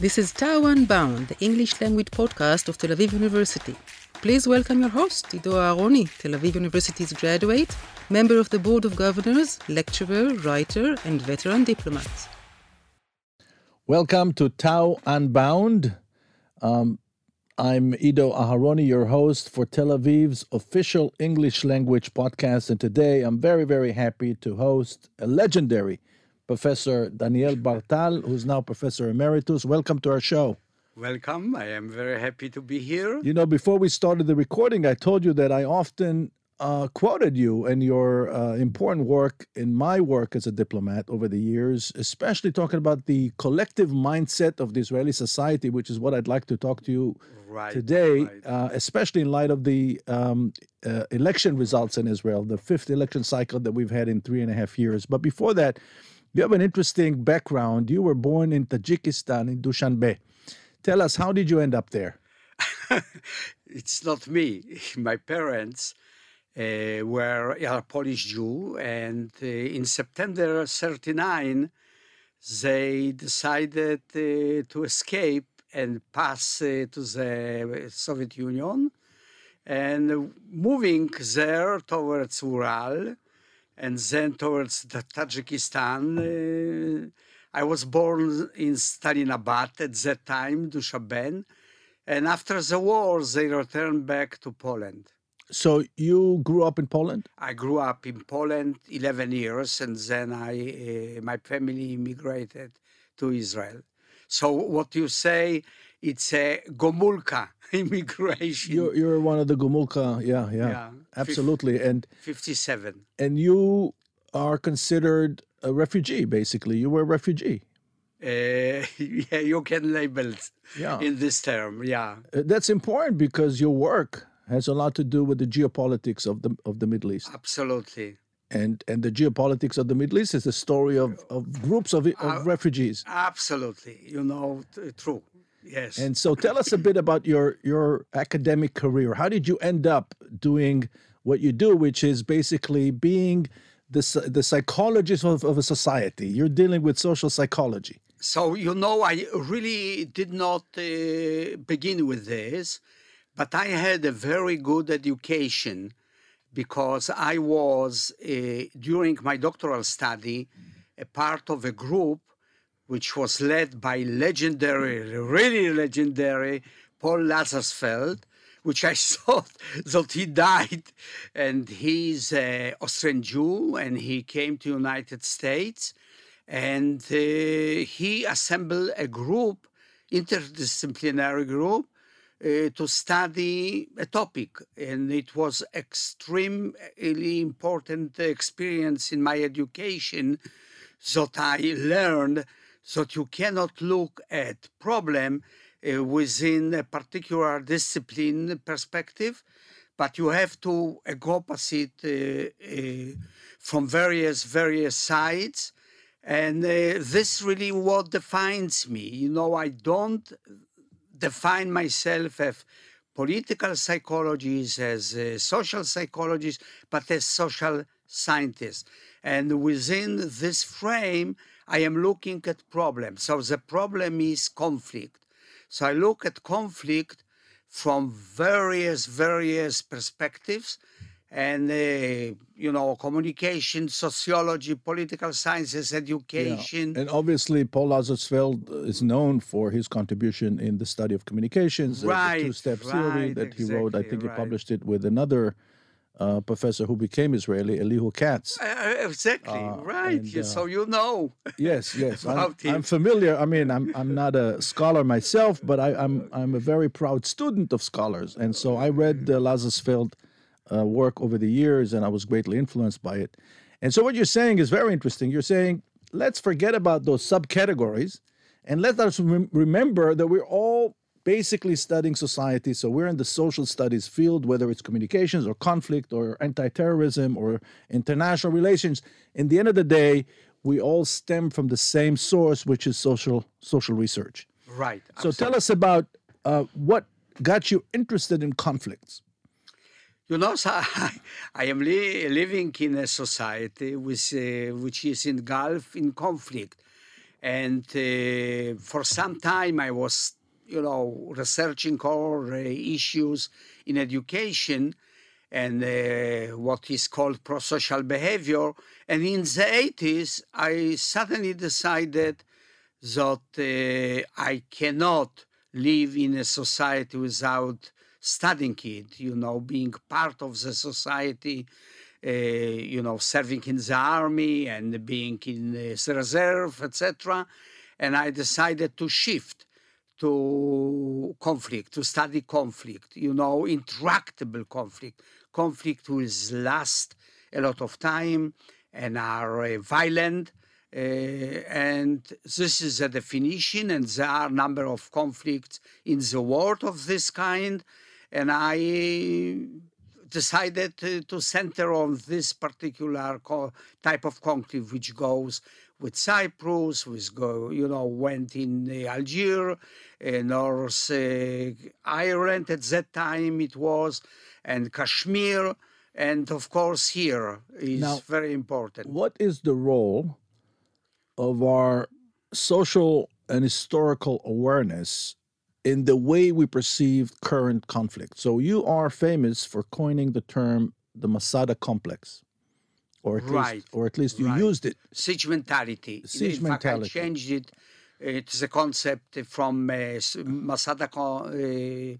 This is Tau Unbound, the English language podcast of Tel Aviv University. Please welcome your host, Ido Aharoni, Tel Aviv University's graduate, member of the Board of Governors, lecturer, writer, and veteran diplomat. Welcome to Tau Unbound. Um, I'm Ido Aharoni, your host for Tel Aviv's official English language podcast. And today I'm very, very happy to host a legendary Professor Daniel Bar-Tal, who's now Professor Emeritus. Welcome to our show. Welcome. I am very happy to be here. You know, before we started the recording, I told you that I often uh, quoted you and your uh, important work in my work as a diplomat over the years, especially talking about the collective mindset of the Israeli society, which is what I'd like to talk to you right, today, right. uh, especially in light of the um, uh, election results in Israel, the fifth election cycle that we've had in three and a half years. But before that, you have an interesting background. You were born in Tajikistan, in Dushanbe. Tell us, how did you end up there? it's not me. My parents uh, were a Polish Jew, and uh, in September 39, they decided uh, to escape and pass uh, to the Soviet Union. And moving there towards Ural, and then towards the Tajikistan. Uh, I was born in Stalinabad at that time, Dushanbe, and after the war, they returned back to Poland. So you grew up in Poland? I grew up in Poland 11 years, and then I, uh, my family immigrated to Israel. So what you say, it's a Gomulka immigration. You're, you're one of the Gomulka, yeah, yeah, Yeah. absolutely. And 57. and you are considered a refugee, basically. You were a refugee. Uh, yeah, you can label it Yeah. in this term. Yeah. Uh, That's important because your work has a lot to do with the geopolitics of the of the Middle East. Absolutely. And and the geopolitics of the Middle East is the story of, of groups of, of refugees. Absolutely. You know, true. Yes. And so tell us a bit about your your academic career. How did you end up doing what you do, which is basically being the the psychologist of, of a society? You're dealing with social psychology. so, you know, I really did not uh, begin with this, but I had a very good education because I was, uh, during my doctoral study, a part of a group which was led by legendary, really legendary Paul Lazarsfeld, which I thought that he died, and he's an Austrian Jew, and he came to United States, and uh, he assembled a group, interdisciplinary group, uh, to study a topic, and it was extremely important experience in my education that I learned that you cannot look at problem uh, within a particular discipline perspective, but you have to uh, encompass it uh, uh, from various various sides, and uh, this really what defines me. You know, I don't define myself as political psychologist, as a social psychologist, but as social scientist. And within this frame, I am looking at problems. So the problem is conflict. So I look at conflict from various, various perspectives and, uh, you know, communication, sociology, political sciences, education. And obviously, Paul Lazarsfeld is known for his contribution in the study of communications, the- the Right, two-step theory that he wrote. I exactly, think he published it with another uh, professor who became Israeli, Elihu Katz. Uh, exactly, Uh, right. and, uh, so you know. Yes, yes. I'm. I'm familiar. I mean, I'm I'm not a scholar myself, but I, I'm I'm a very proud student of scholars, and so I read uh, Lazarsfeld uh, work over the years, and I was greatly influenced by it. And so, what you're saying is very interesting. You're saying let's forget about those subcategories, and let us rem- remember that we're all basically studying society. So we're in the social studies field, whether it's communications or conflict or anti-terrorism or international relations. In the end of the day, we all stem from the same source, which is social social research. Right. So tell us about uh, what got you interested in conflicts. You know, so I, I am li- living in a society with, uh, which is engulfed in conflict. And uh, for some time, I was, you know, researching all uh, issues in education and uh, what is called pro-social behavior. And in the 80s, I suddenly decided that uh, I cannot live in a society without studying it, you know, being part of the society, uh, you know, serving in the army and being in the reserve, etc. And I decided to shift to conflict, to study conflict, you know, intractable conflict, conflict will last a lot of time and are uh, violent. Uh, and this is a definition, and there are a number of conflicts in the world of this kind. And I decided to, to center on this particular type of conflict, which goes with Cyprus, which go, you know, went in uh, Algeria, uh, North uh, Ireland at that time it was, and Kashmir, and of course here is Now, very important. What is the role of our social and historical awareness in the way we perceive current conflict? So you are famous for coining the term the Masada complex. Or at Right, least, or at least you right. used it. siege mentality. Siege in fact, I changed it. It's a concept from uh, Masada uh,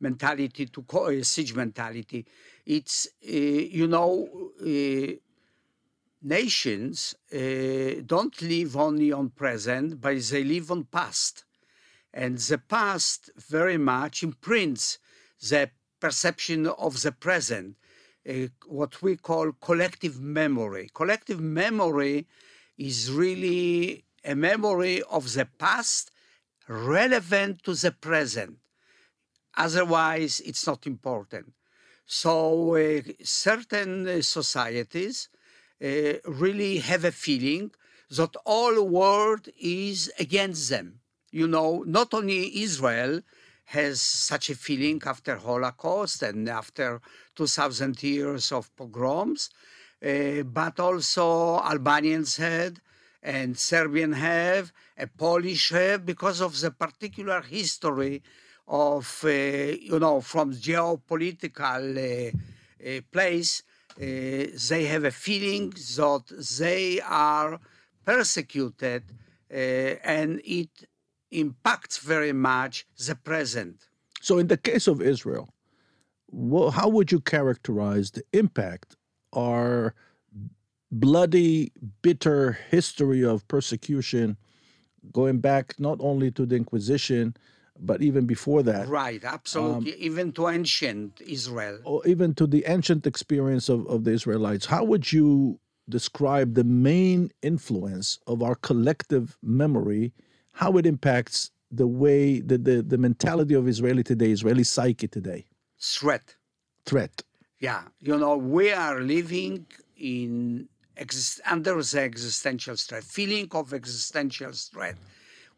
mentality to co- uh, siege mentality. It's, uh, you know, uh, nations uh, don't live only on present, but they live on past. And the past very much imprints the perception of the present, uh, what we call collective memory. Collective memory is really a memory of the past relevant to the present. Otherwise, it's not important. So, uh, certain uh, societies uh, really have a feeling that all the world is against them. You know, not only Israel has such a feeling after Holocaust and after 2,000 years of pogroms, uh, but also Albanians had and Serbian have, a Polish have, because of the particular history of, uh, you know, from geopolitical uh, uh, place, uh, they have a feeling that they are persecuted uh, and it impacts very much the present. So, in the case of Israel, wha how would you characterize the impact our bloody, bitter history of persecution going back not only to the Inquisition, but even before that, Right, absolutely. Um, even to ancient Israel. or even to the ancient experience of, of the Israelites? How would you describe the main influence of our collective memory, how it impacts the way, the, the, the mentality of Israeli today, Israeli psyche today? Threat. Threat. Yeah, you know, we are living in exist- under the existential threat, feeling of existential threat,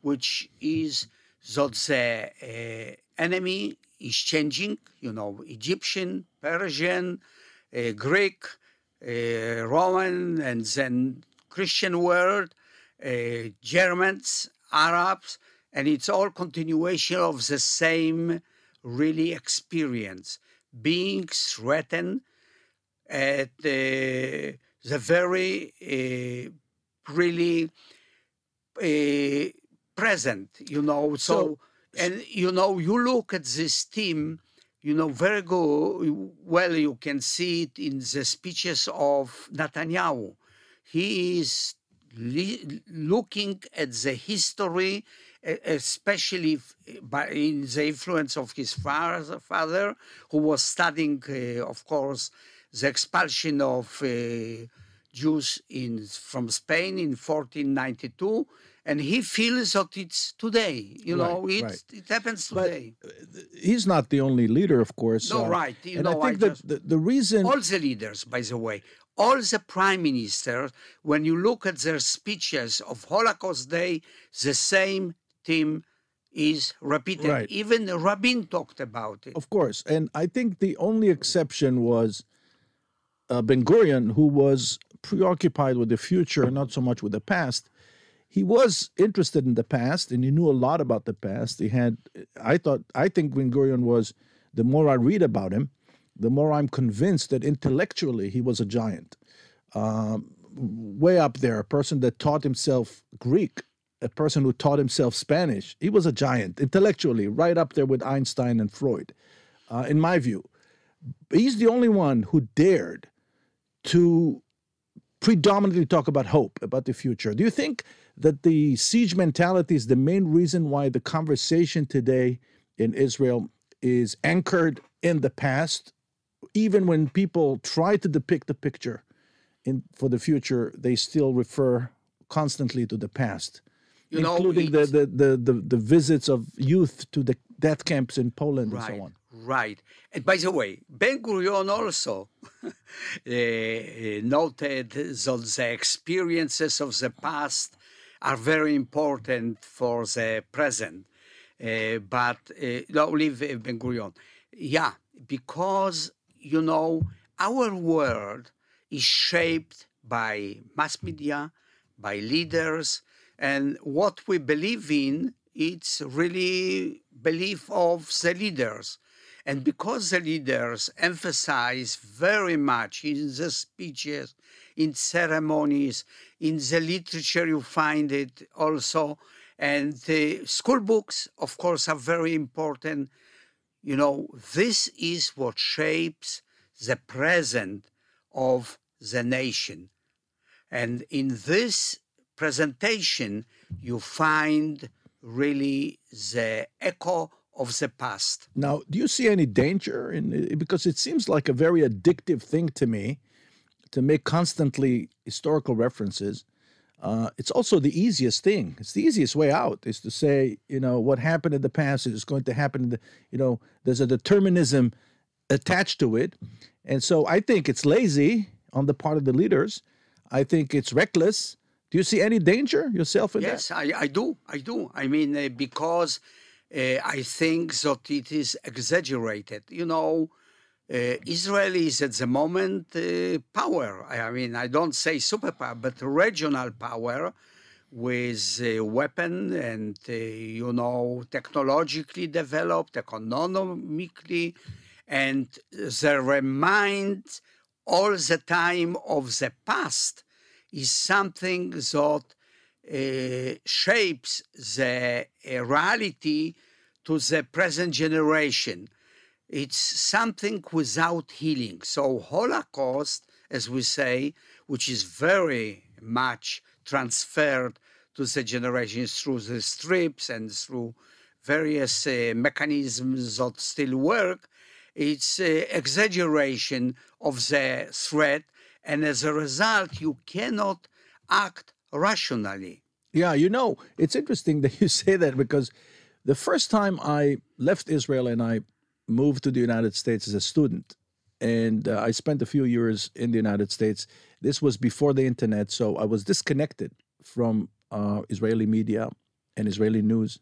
which is that the uh, enemy is changing. You know, Egyptian, Persian, uh, Greek, uh, Roman, and then Christian world, uh, Germans, Arabs, and it's all continuation of the same really experience being threatened at uh, the very uh, really uh, present, you know. So, So- and you know, you look at this team, you know, very good. Well, you can see it in the speeches of Netanyahu. He is looking at the history, especially by in the influence of his father, father who was studying, uh, of course, the expulsion of uh, Jews in from Spain in 1492, and he feels that it's today. You Right, know, it right. it happens But today. He's not the only leader, of course. No, uh, right, you and know, I I think that just- the, the reason all the leaders, by the way, all the prime ministers, when you look at their speeches of Holocaust Day, the same theme is repeated. Right. Even Rabin talked about it. Of course, and I think the only exception was uh, Ben Gurion, who was preoccupied with the future, not so much with the past. he was interested in the past and he knew a lot about the past. He had, I thought, I think Ben Gurion was, the more I read about him, the more I'm convinced that intellectually he was a giant. Um, way up there, a person that taught himself Greek, a person who taught himself Spanish. He was a giant intellectually, right up there with Einstein and Freud, uh, in my view. He's the only one who dared to predominantly talk about hope, about the future. Do you think that the siege mentality is the main reason why the conversation today in Israel is anchored in the past? Even when people try to depict the picture in, for the future, they still refer constantly to the past, You know, including the, the, the, the, the visits of youth to the death camps in Poland and so on. right. And by the way, Ben Gurion also uh, noted that the experiences of the past are very important for the present. Uh, but uh, no, leave uh, Ben Gurion. Yeah, because you know our world is shaped by mass media, by leaders, and what we believe in. It's really belief of the leaders. And because the leaders emphasize very much in the speeches, in ceremonies, in the literature, you find it also. And the school books, of course, are very important. You know, this is what shapes the present of the nation. And in this presentation, you find really the echo of the past. Now, do you see any danger in because it seems like a very addictive thing to me to make constantly historical references. Uh, it's also the easiest thing. It's the easiest way out is to say, you know, what happened in the past is going to happen. In the, you know, there's a determinism attached to it, and so I think it's lazy on the part of the leaders. I think it's reckless. Do you see any danger yourself in that? Yes, I, I do. I do. I mean, uh, because uh, I think that it is exaggerated. You know, uh, Israel is at the moment uh, power. I mean, I don't say superpower, but regional power with uh, weapon and, uh, you know, technologically developed, economically, and the remind all the time of the past is something that uh, shapes the reality to the present generation. It's something without healing. So Holocaust, as we say, which is very much transferred to the generations through the strips and through various uh, mechanisms that still work, it's uh, exaggeration of the threat, and as a result, you cannot act rationally. Yeah, you know, it's interesting that you say that because the first time I left Israel and I moved to the United States as a student, and uh, I spent a few years in the United States. This was before the internet, so I was disconnected from uh, Israeli media and Israeli news.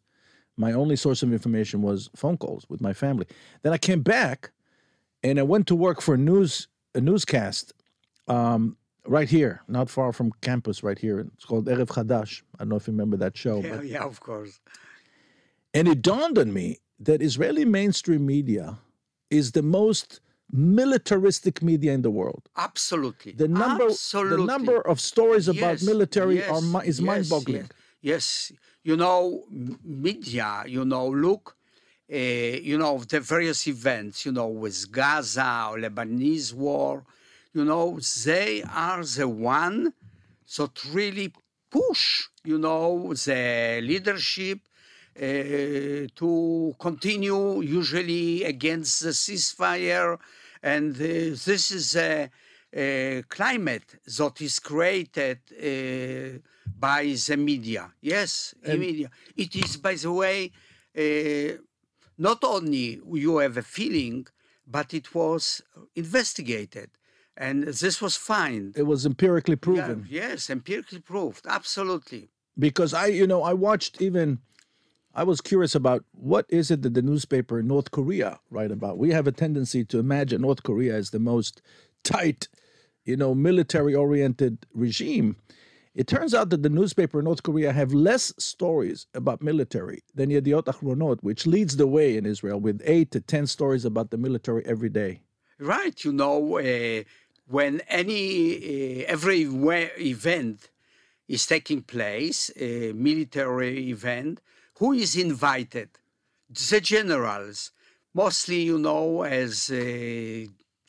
My only source of information was phone calls with my family. Then I came back, and I went to work for a news a newscast um, right here, not far from campus, right here. It's called Erev Chadash. I don't know if you remember that show, Yeah, but yeah, of course. and it dawned on me that Israeli mainstream media is the most militaristic media in the world. Absolutely. The number, Absolutely. the number of stories about Yes, military yes, mi- is yes, mind-boggling. Yes, you know, media. You know, look, uh, you know, the various events. You know, with Gaza or Lebanese war. You know, they are the one that really push. You know, the leadership to continue usually against the ceasefire. And uh, this is a, a climate that is created uh, by the media. Yes, the media. It is, by the way, uh, not only you have a feeling, but it was investigated. And this was fine. It was empirically Yeah, proven yes, empirically proved. Absolutely. because I, you know, I watched even. I was curious about what is it that the newspaper in North Korea write about. We have a tendency to imagine North Korea as the most tight, you know, military-oriented regime. It turns out that the newspaper in North Korea have less stories about military than Yediot Achronot, which leads the way in Israel with eight to ten stories about the military every day. Right, you know, uh, when any uh, every event is taking place, a military event, who is invited? The generals, mostly, you know, as uh,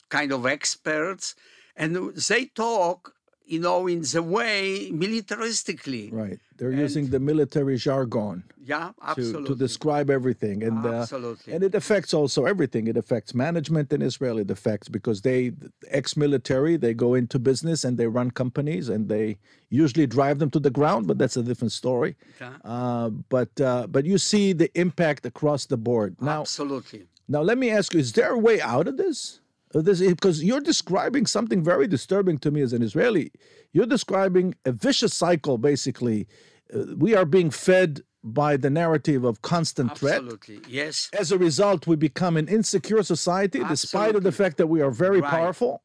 kind of experts, and they talk you know, in the way militaristically. Right. They're and using the military jargon. Yeah, absolutely. To, to describe everything. And, uh, absolutely. Uh, and it affects also everything. It affects management in Israel. It affects because they, ex military, they go into business and they run companies and they usually drive them to the ground, but that's a different story. Yeah. Uh, but, uh, but you see the impact across the board. Now, absolutely. Now, let me ask you is there a way out of this? This because you're describing something very disturbing to me as an Israeli. You're describing a vicious cycle, basically. Uh, we are being fed by the narrative of constant threat. Absolutely. threat. Yes. As a result, we become an insecure society, Absolutely. despite of the fact that we are very right. powerful,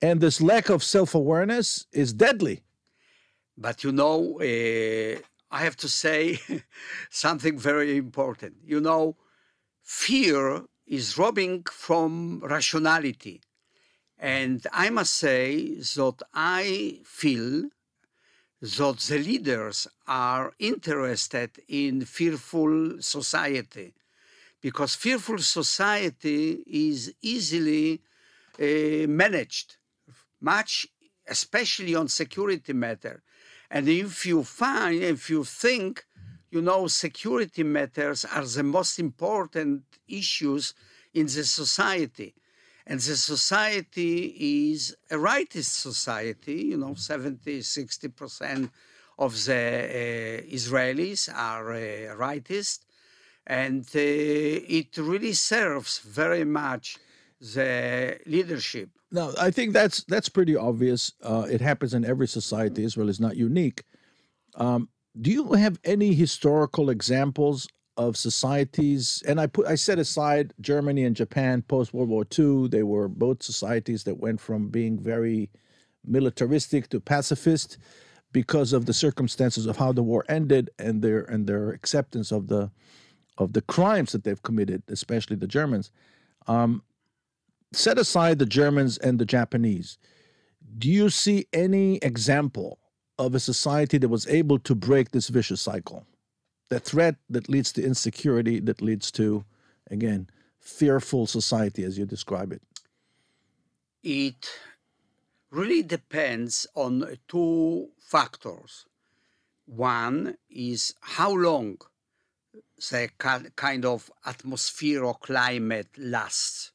and this lack of self-awareness is deadly. But you know, uh, I have to say something very important. You know, fear is robbing from rationality. And I must say that I feel that the leaders are interested in fearful society because fearful society is easily uh, managed much especially on security matter and if you find if you think you know, security matters are the most important issues in the society. And the society is a rightist society, you know, 70, 60% of the uh, Israelis are uh, rightist. And uh, it really serves very much the leadership. Now, I think that's that's pretty obvious. Uh, it happens in every society. Israel is not unique. Um, do you have any historical examples of societies and i put i set aside germany and japan post world war ii they were both societies that went from being very militaristic to pacifist because of the circumstances of how the war ended and their and their acceptance of the of the crimes that they've committed especially the germans. Um, set aside the germans and the japanese. Do you see any example of a society that was able to break this vicious cycle. The threat that leads to insecurity, that leads to, again, fearful society as you describe it? It really depends on two factors. One is how long the kind of atmosphere or climate lasts.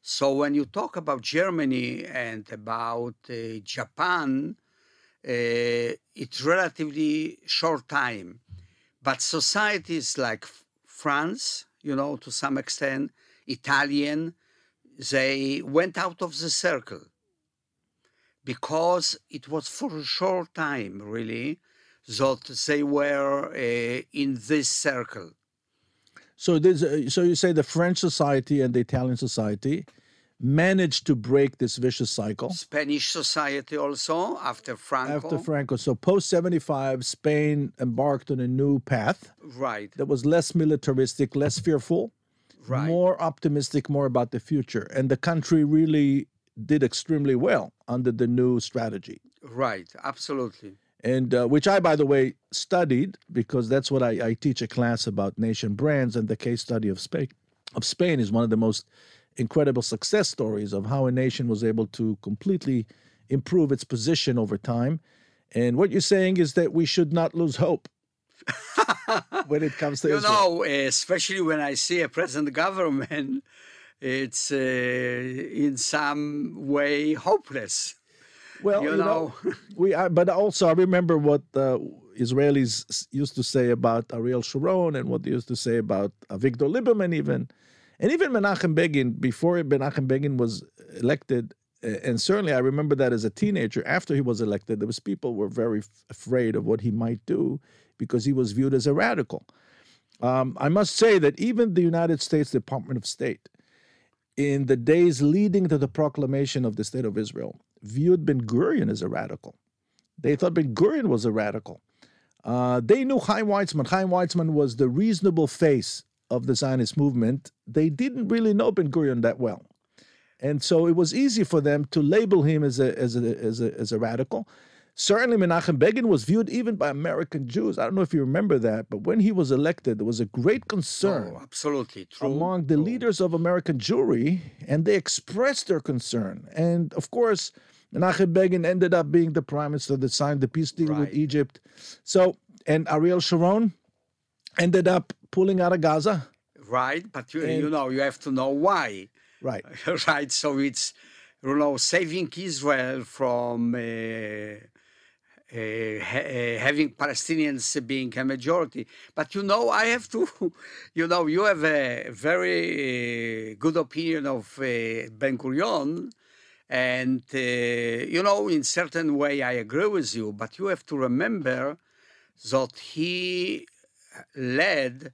So when you talk about Germany and about uh, Japan, it's relatively short time. But societies like France, you know, to some extent, Italian, they went out of the circle because it was for a short time, really, that they were uh, in this circle. So, uh, so you say the French society and the Italian society managed to break this vicious cycle. Spanish society also after Franco. After Franco. So post 75, Spain embarked on a new path. Right. That was less militaristic, less fearful, right. more optimistic, more about the future. And the country really did extremely well under the new strategy. Right, absolutely. And uh, which I, by the way, studied because that's what I, I teach a class about nation brands, and the case study of Spain of Spain is one of the most incredible success stories of how a nation was able to completely improve its position over time. And what you're saying is that we should not lose hope when it comes to you Israel. know, especially when I see a present government, it's uh, in some way hopeless. Well, you, you know, know we. Are, but also, I remember what uh, Israelis used to say about Ariel Sharon and what they used to say about Avigdor Lieberman, even and even Menachem Begin, before Menachem Begin was elected, and certainly I remember that as a teenager, after he was elected, there was people were very afraid of what he might do because he was viewed as a radical. Um, I must say that even the United States Department of State, in the days leading to the proclamation of the State of Israel, viewed Ben Gurion as a radical. They thought Ben Gurion was a radical. Uh, they knew Chaim Weizmann. Chaim Weizmann was the reasonable face of the Zionist movement. They didn't really know Ben Gurion that well. And so it was easy for them to label him as a, as a, as a, as a radical. Certainly, Menachem Begin was viewed even by American Jews. I don't know if you remember that, but when he was elected, there was a great concern Oh, absolutely true. among the true. leaders of American Jewry, and they expressed their concern. And of course, Menachem Begin ended up being the prime minister that signed the peace deal with Egypt. So, and Ariel Sharon ended up pulling out of Gaza. Right, but you, you know, you have to know why. Right. right, so it's, you know, saving Israel from uh, uh, ha- uh, having Palestinians being a majority. But you know, I have to, you know, you have a very uh, good opinion of uh, Ben Gurion, and uh, you know, in certain way, I agree with you. But you have to remember that he led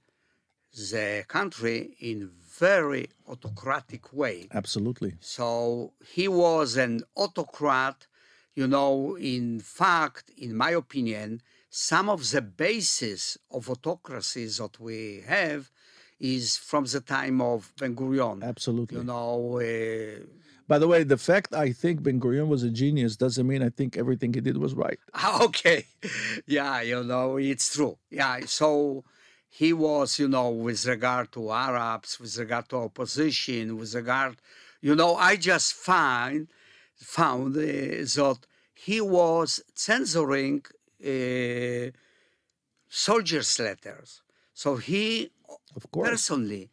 the country in very autocratic way. Absolutely. So he was an autocrat. You know, in fact, in my opinion, some of the basis of autocracies that we have is from the time of Ben Gurion. Absolutely. You know, uh, By the way, the fact I think Ben Gurion was a genius doesn't mean I think everything he did was right. okay, yeah, you know, it's true. Yeah, so he was, you know, with regard to Arabs, with regard to opposition, with regard, you know, I just find found uh, that he was censoring uh, soldiers' letters. So he Of course. personally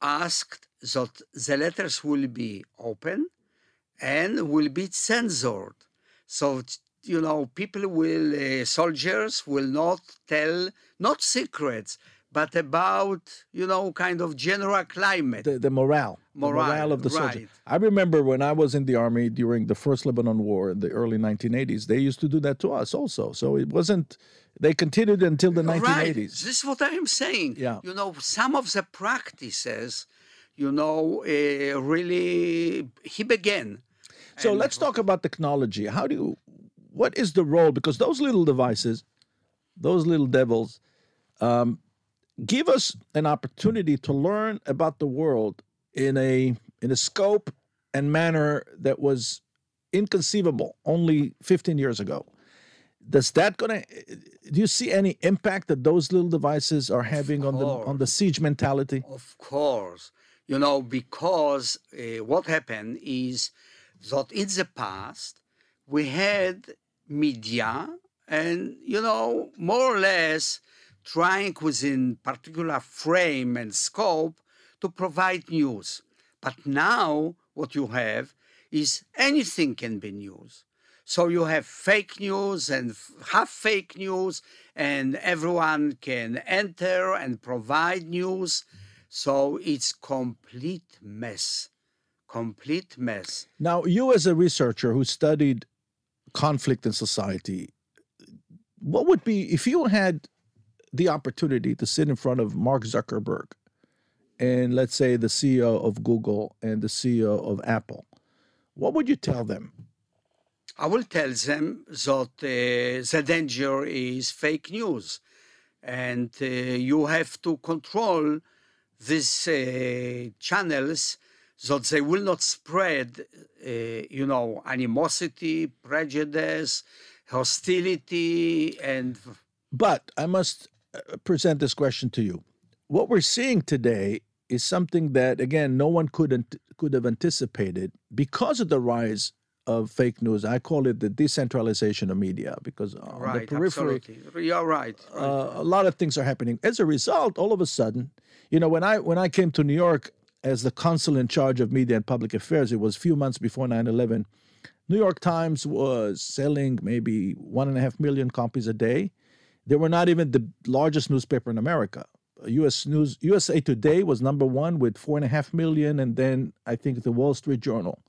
asked that the letters will be open and will be censored. So, you know, people will, uh, soldiers will not tell, not secrets, but about, you know, kind of general climate. the, the morale, the Morale, morale of the soldier. right. I remember when I was in the army during the first Lebanon War in the early 1980s, they used to do that to us also. So it wasn't. They continued until the 1980s. Right. This is what I am saying. Yeah. You know, some of the practices, you know, uh, really, he began. So let's talk about technology. How do you? What is the role? Because those little devices, those little devils, um, give us an opportunity to learn about the world in a in a scope and manner that was inconceivable only 15 years ago. Does that gonna? Do you see any impact that those little devices are having on the on the siege mentality? Of course, you know, because uh, what happened is that in the past we had media and, you know, more or less trying within particular frame and scope to provide news. But now what you have is anything can be news. So you have fake news and half fake news, and everyone can enter and provide news. So it's complete mess, complete mess. Now, you as a researcher who studied conflict in society, what would be if you had the opportunity to sit in front of Mark Zuckerberg and let's say the CEO of Google and the CEO of Apple, what would you tell them? I will tell them that uh, the danger is fake news, and uh, you have to control these uh, channels so they will not spread, uh, you know, animosity, prejudice, hostility, and But I must uh, present this question to you. What we're seeing today is something that, again, no one could could have anticipated because of the rise of fake news. I call it the decentralization of media because on right, the periphery, absolutely, you're right. right. uh, a lot of things are happening. As a result, all of a sudden, you know, when I when I came to New York as the consul in charge of media and public affairs, it was a few months before 9/11. New York Times was selling maybe one and a half million copies a day. They were not even the largest newspaper in America. U.S. News, USA Today was number one with four and a half million, and then I think the Wall Street Journal.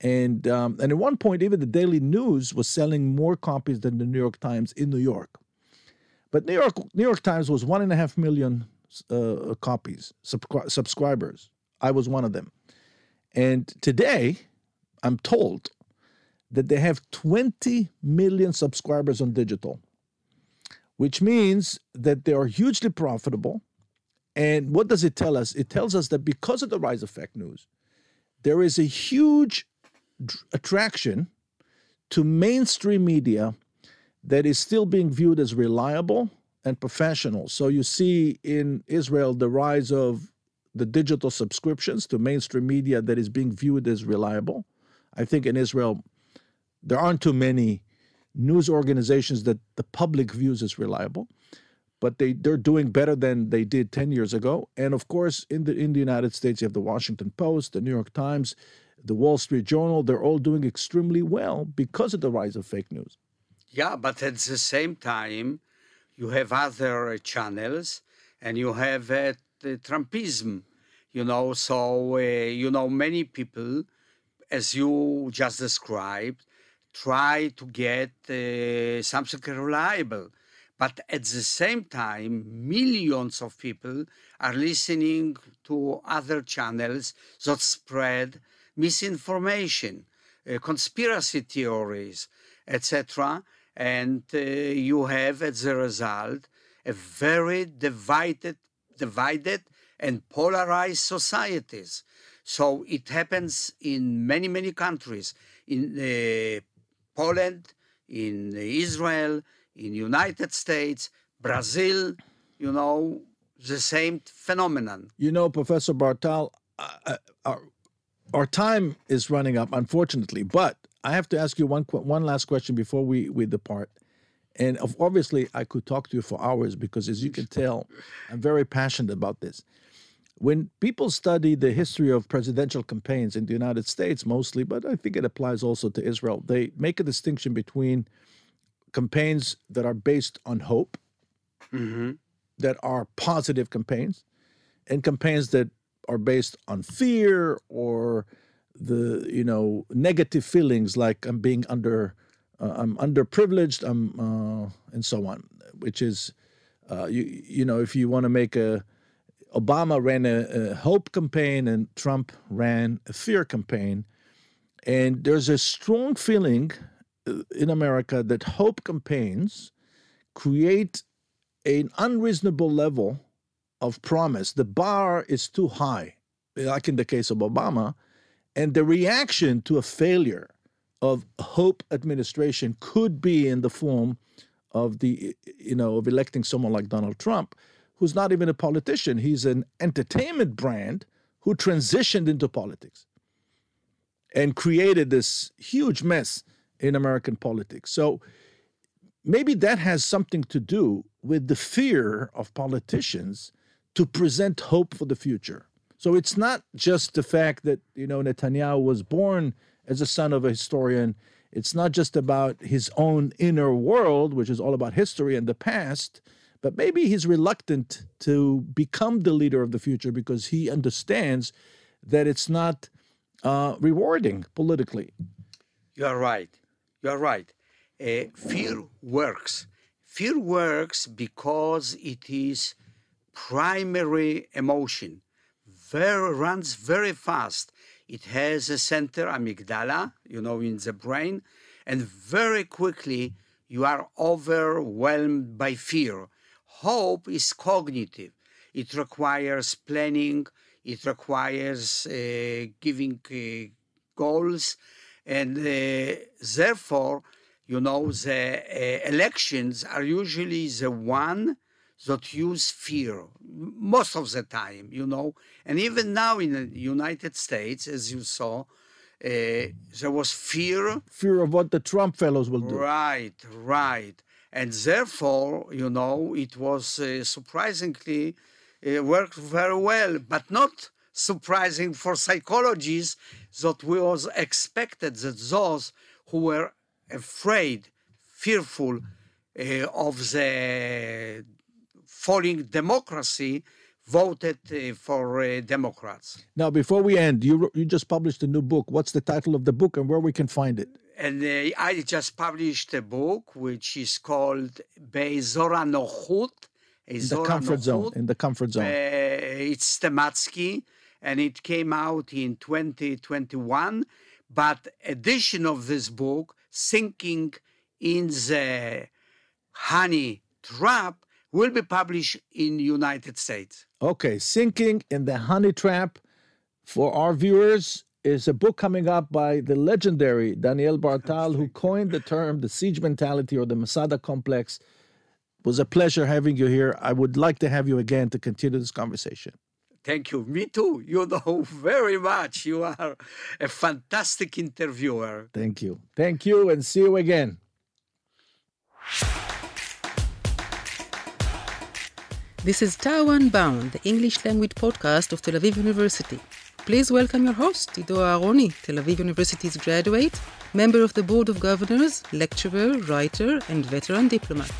And um, and at one point, even the Daily News was selling more copies than the New York Times in New York. But New York New York Times was one and a half million uh, copies subscri- subscribers. I was one of them. And today, I'm told that they have 20 million subscribers on digital, which means that they are hugely profitable. And what does it tell us? It tells us that because of the rise of fake news, there is a huge attraction to mainstream media that is still being viewed as reliable and professional. So you see in Israel the rise of the digital subscriptions to mainstream media that is being viewed as reliable. I think in Israel, there aren't too many news organizations that the public views as reliable, but they, they're doing better than they did 10 years ago. And of course, in the, in the United States, you have the Washington Post, the New York Times, the Wall Street Journal. They're all doing extremely well because of the rise of fake news. Yeah, but at the same time, you have other channels and you have uh, Trumpism, you know. So, uh, you know, many people, as you just described, try to get uh, something reliable. But at the same time, millions of people are listening to other channels that spread misinformation, uh, conspiracy theories, etc. And uh, you have, as a result, a very divided divided and polarized societies. So it happens in many, many countries, in uh, Poland, in Israel, in United States, Brazil, you know, the same phenomenon. You know, Professor Bar-Tal, uh, uh our, our time is running up, unfortunately, but I have to ask you one one last question before we, we depart. And obviously, I could talk to you for hours because, as you can tell, I'm very passionate about this. When people study the history of presidential campaigns in the United States, mostly, but I think it applies also to Israel, they make a distinction between campaigns that are based on hope, mm-hmm. that are positive campaigns, and campaigns that are based on fear or the you know negative feelings like I'm being under uh, I'm underprivileged, I'm uh, and so on, which is, uh, you you know, if you want to make a, Obama ran a, a, hope campaign and Trump ran a fear campaign, and there's a strong feeling uh, in America that hope campaigns create an unreasonable level of promise. The bar is too high, like in the case of Obama, and the reaction to a failure of hope administration could be in the form of the you know of electing someone like Donald Trump who's not even a politician. He's an entertainment brand who transitioned into politics and created this huge mess in American politics. So maybe that has something to do with the fear of politicians to present hope for the future. So it's not just the fact that you know Netanyahu was born as a son of a historian, it's not just about his own inner world, which is all about history and the past, but maybe he's reluctant to become the leader of the future because he understands that it's not uh, rewarding politically. You're right. You're right. Uh, fear works. Fear works because it is primary emotion. Very runs very fast. It has a center, amygdala, you know, in the brain, and very quickly you are overwhelmed by fear. Hope is cognitive. It requires planning, it requires uh, giving uh, goals, and uh, therefore, you know, the uh, elections are usually the one that use fear most of the time, you know. And even now in the United States, as you saw, uh, there was fear. Fear of what the Trump fellows will do. Right, right. And therefore, you know, it was uh, surprisingly uh, worked very well, but not surprising for psychologists that we was expected that those who were afraid, fearful uh, of the falling democracy voted uh, for uh, Democrats. Now, before we end, you you just published a new book. What's the title of the book and where we can find it? And uh, I just published a book which is called Be'ezor HaNochut. In the comfort zone. In the comfort zone. it's Steimatzky, and it came out in 2021. but edition of this book, Sinking in the Honey Trap, will be published in United States. Okay, Sinking in the Honey Trap for our viewers is a book coming up by the legendary Daniel Bar-Tal, who coined the term the siege mentality or the Masada complex. It was a pleasure having you here. I would like to have you again to continue this conversation. Thank you. Me too. You know very much. You are a fantastic interviewer. Thank you. Thank you, and see you again. This is Tau Unbound, the English language podcast of Tel Aviv University. Please welcome your host, Ido Aharoni, Tel Aviv University's graduate, member of the Board of Governors, lecturer, writer, and veteran diplomat.